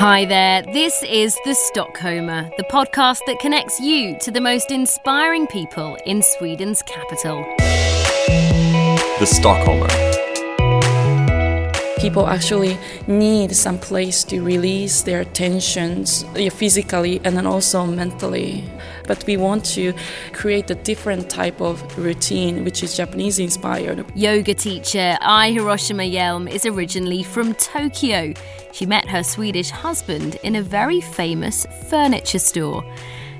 Hi there, this is The Stockholmer, the podcast that connects you to the most inspiring people in Sweden's capital. The Stockholmer. People actually need some place to release their tensions physically and then also mentally. But we want to create a different type of routine which is Japanese inspired. Yoga teacher Ai Hiroshima Hjelm is originally from Tokyo. She met her Swedish husband in a very famous furniture store.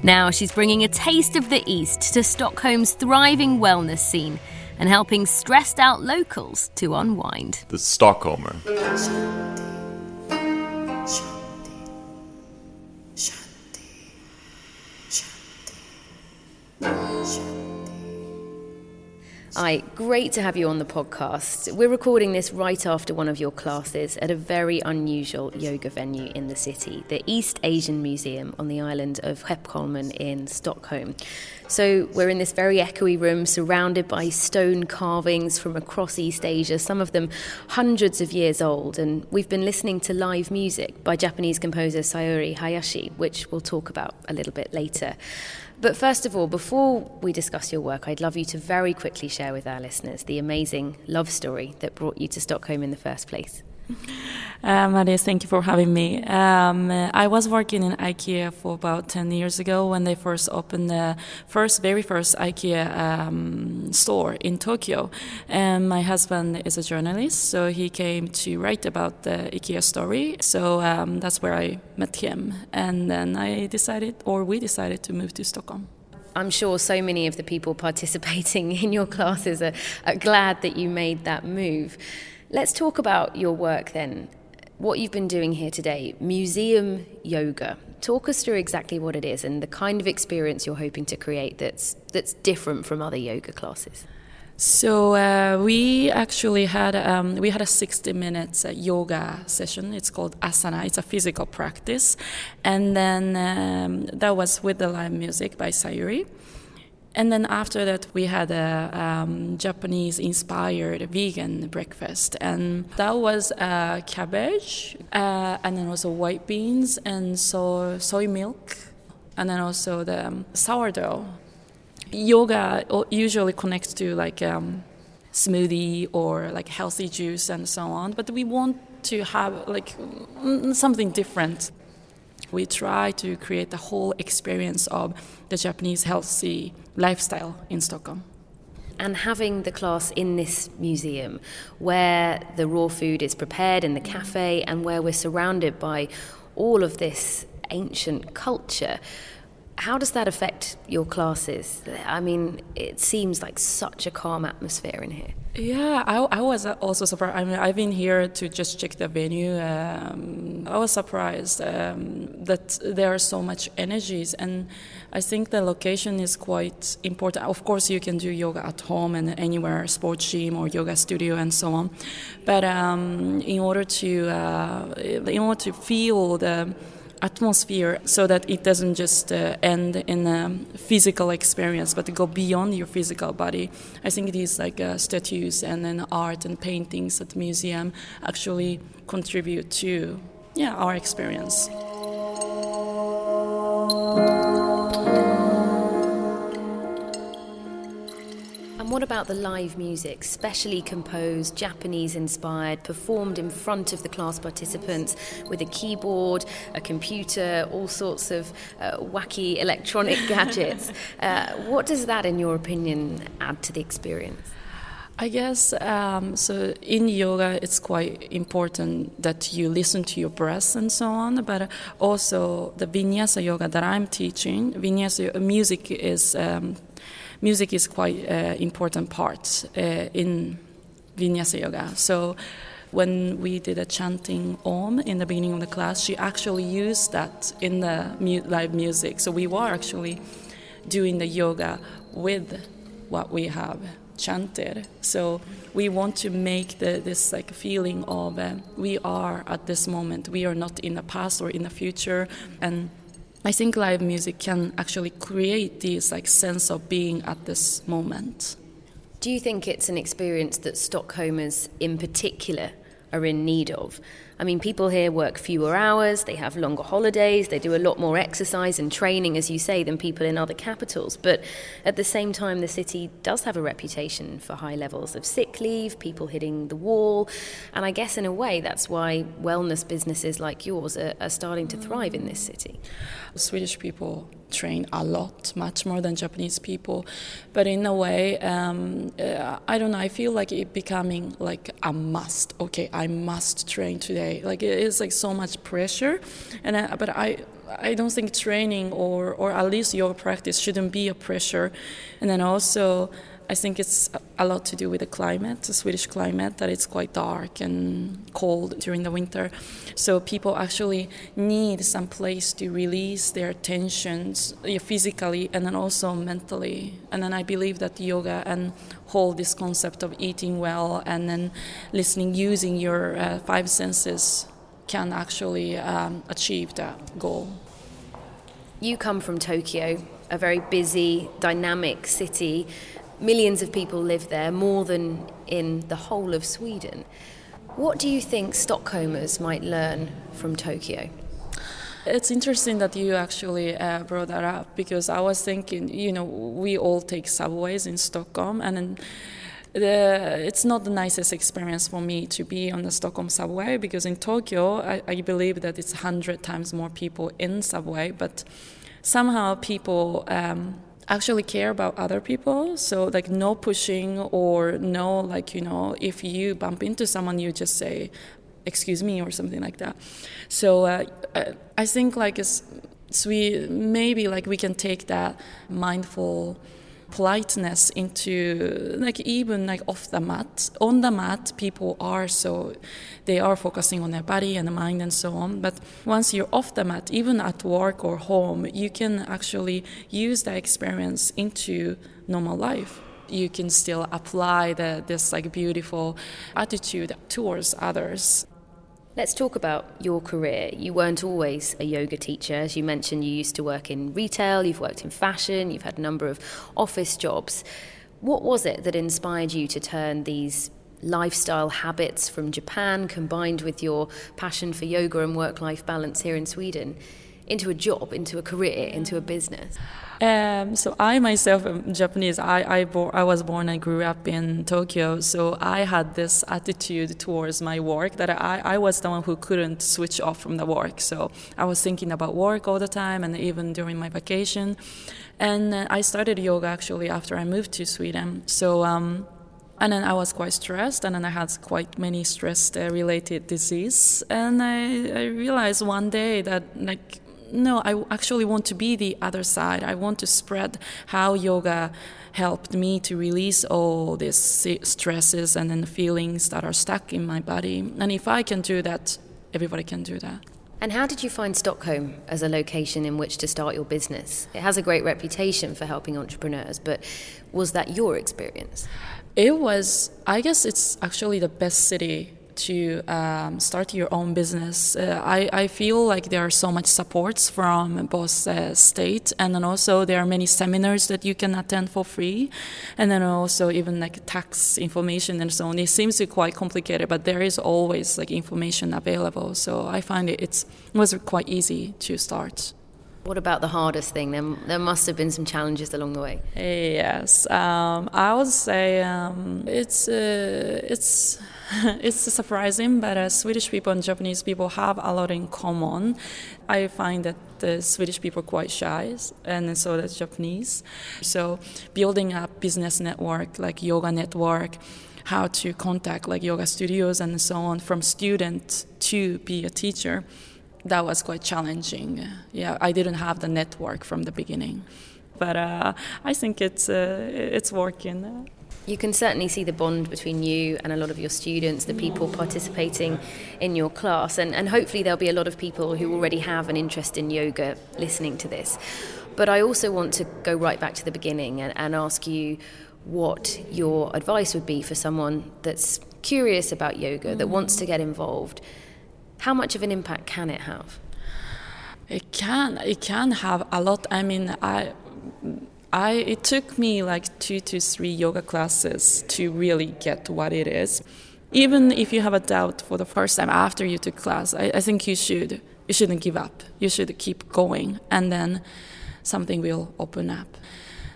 Now she's bringing a taste of the East to Stockholm's thriving wellness scene and helping stressed out locals to unwind. The Stockholmer. Great to have you on the podcast. We're recording this right after one of your classes at a very unusual yoga venue in the city, the East Asian Museum on the island of Skeppsholmen in Stockholm. So we're in this very echoey room surrounded by stone carvings from across East Asia, some of them hundreds of years old, and we've been listening to live music by Japanese composer Sayuri Hayashi, which we'll talk about a little bit later. But first of all, before we discuss your work, I'd love you to very quickly share with our listeners the amazing love story that brought you to Stockholm in the first place. Maris, thank you for having me. Um, I was working in IKEA for about 10 years ago when they first opened the first, very first IKEA um, store in Tokyo. And my husband is a journalist, so he came to write about the IKEA story. So um, that's where I met him. And then I decided, or we decided to move to Stockholm. I'm sure so many of the people participating in your classes are, are glad that you made that move. Let's talk about your work then. What you've been doing here today, museum yoga. Talk us through exactly what it is and the kind of experience you're hoping to create that's that's different from other yoga classes. So uh, we actually had um, we had a 60 minutes uh, yoga session. It's called asana. It's a physical practice, and then um, that was with the live music by Sayuri. And then after that, we had a um, Japanese inspired vegan breakfast. And that was uh, cabbage, uh, and then also white beans, and so soy milk, and then also the um, sourdough. Yoga usually connects to like um, smoothie or like healthy juice and so on, but we want to have like something different we try to create the whole experience of the Japanese healthy lifestyle in Stockholm. And having the class in this museum where the raw food is prepared in the cafe and where we're surrounded by all of this ancient culture, how does that affect your classes? I mean, it seems like such a calm atmosphere in here. Yeah, I, I was also surprised. I mean, I've been here to just check the venue. Um, I was surprised um, that there are so much energies, and I think the location is quite important. Of course, you can do yoga at home and anywhere, sports gym or yoga studio and so on. But um, in order to uh, in order to feel the atmosphere so that it doesn't just uh, end in a physical experience but go beyond your physical body. I think these like uh, statues and then art and paintings at the museum actually contribute to yeah our experience what about the live music, specially composed, Japanese inspired, performed in front of the class participants with a keyboard, a computer, all sorts of uh, wacky electronic gadgets? Uh, what does that, in your opinion, add to the experience? I guess um, so. In yoga, it's quite important that you listen to your breath and so on. But also the vinyasa yoga that I'm teaching, vinyasa music is um, music is quite uh, important part uh, in Vinyasa Yoga. So when we did a chanting Om in the beginning of the class, she actually used that in the mu- live music. So we were actually doing the yoga with what we have chanted. So we want to make the, this like feeling of uh, we are at this moment. We are not in the past or in the future, and I think live music can actually create this like sense of being at this moment. Do you think it's an experience that Stockholmers in particular are in need of. I mean, people here work fewer hours, they have longer holidays, they do a lot more exercise and training, as you say, than people in other capitals. But at the same time, the city does have a reputation for high levels of sick leave, people hitting the wall. And I guess in a way, that's why wellness businesses like yours are, are starting to thrive in this city. Swedish people train a lot, much more than Japanese people. But in a way, um, uh, I don't know. I feel like it becoming like a must. Okay, I must train today. Like it is like so much pressure, and I, but I. I don't think training or, or at least yoga practice shouldn't be a pressure. And then also, I think it's a lot to do with the climate, the Swedish climate, that it's quite dark and cold during the winter. So people actually need some place to release their tensions physically and then also mentally. And then I believe that yoga and whole this concept of eating well and then listening using your uh, five senses can actually um, achieve that goal. You come from Tokyo, a very busy, dynamic city Millions of people live there, more than in the whole of Sweden. What do you think Stockholmers might learn from Tokyo? It's interesting that you actually uh, brought that up because I was thinking, you know, we all take subways in Stockholm, and the, it's not the nicest experience for me to be on the Stockholm subway because in Tokyo, I, I believe that it's 100 times more people in subway, but somehow people. Um, actually care about other people. So like no pushing or no like you know if you bump into someone you just say excuse me or something like that. So uh, I think like it's, we maybe like we can take that mindful politeness into like even like off the mat on the mat people are so they are focusing on their body and the mind and so on. But once you're off the mat even at work or home you can actually use that experience into normal life. You can still apply the, this like beautiful attitude towards others Let's talk about your career. You weren't always a yoga teacher. As you mentioned, you used to work in retail, you've worked in fashion, you've had a number of office jobs. What was it that inspired you to turn these lifestyle habits from Japan combined with your passion for yoga and work life balance here in Sweden into a job, into a career, into a business? Um, so I myself am Japanese. I I, bo- I was born and grew up in Tokyo, so I had this attitude towards my work that I, I was the one who couldn't switch off from the work. So I was thinking about work all the time, and even during my vacation. And uh, I started yoga actually after I moved to Sweden. So. Um, and then I was quite stressed, and then I had quite many stress-related disease. And I, I realized one day that like no, I actually want to be the other side. I want to spread how yoga helped me to release all these stresses and then the feelings that are stuck in my body. And if I can do that, everybody can do that. And how did you find Stockholm as a location in which to start your business? It has a great reputation for helping entrepreneurs, but was that your experience? It was, I guess it's actually the best city to um, start your own business. Uh, I, I feel like there are so much supports from both uh, state and then also there are many seminars that you can attend for free, and then also even like tax information and so on. It seems to be quite complicated, but there is always like information available. So I find it it's, it was quite easy to start. What about the hardest thing? There, there must have been some challenges along the way. Yes, um, I would say um, it's uh, it's it's surprising, but uh, Swedish people and Japanese people have a lot in common. I find that the Swedish people are quite shy, and so does Japanese. So building a business network like yoga network how to contact like yoga studios and so on from student to be a teacher that was quite challenging. Yeah, I didn't have the network from the beginning, but uh, I think it's uh, it's working. You can certainly see the bond between you and a lot of your students, the people participating in your class, and, and hopefully there'll be a lot of people who already have an interest in yoga listening to this. But I also want to go right back to the beginning and, and ask you what your advice would be for someone that's curious about yoga, that wants to get involved how much of an impact can it have? It can. It can have a lot. I mean, I. I, it took me like two to three yoga classes to really get what it is. Even if you have a doubt for the first time after you took class, I, I think you should you shouldn't give up. You should keep going, and then something will open up.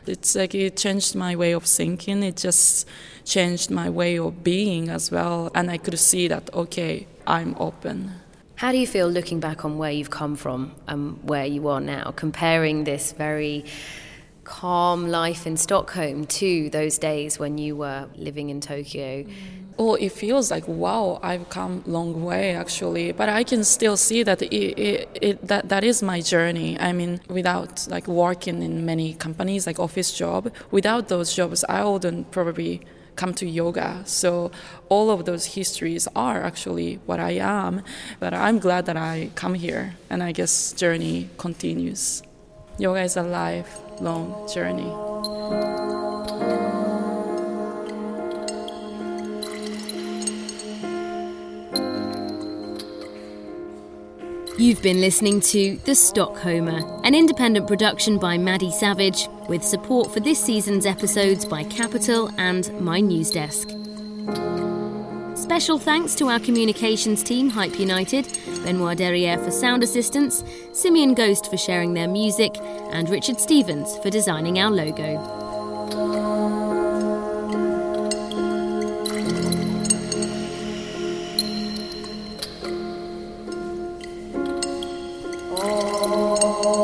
It's like it changed my way of thinking. It just changed my way of being as well, and I could see that okay, I'm open. How do you feel looking back on where you've come from and where you are now, comparing this very calm life in Stockholm to those days when you were living in Tokyo? Oh, it feels like wow, I've come a long way actually, but I can still see that it, it, it, that that is my journey. I mean, without like working in many companies like office job, without those jobs, I wouldn't probably come to yoga. So all of those histories are actually what I am. But I'm glad that I come here, and I guess journey continues. Yoga is a lifelong journey. You've been listening to The Stockholmer, an independent production by Maddy Savage, with support for this season's episodes by Capital and Mynewsdesk. Special thanks to our communications team, Hype United, Benoit Derriere for sound assistance, Simian Ghost for sharing their music, and Richard Stevens for designing our logo. Oh.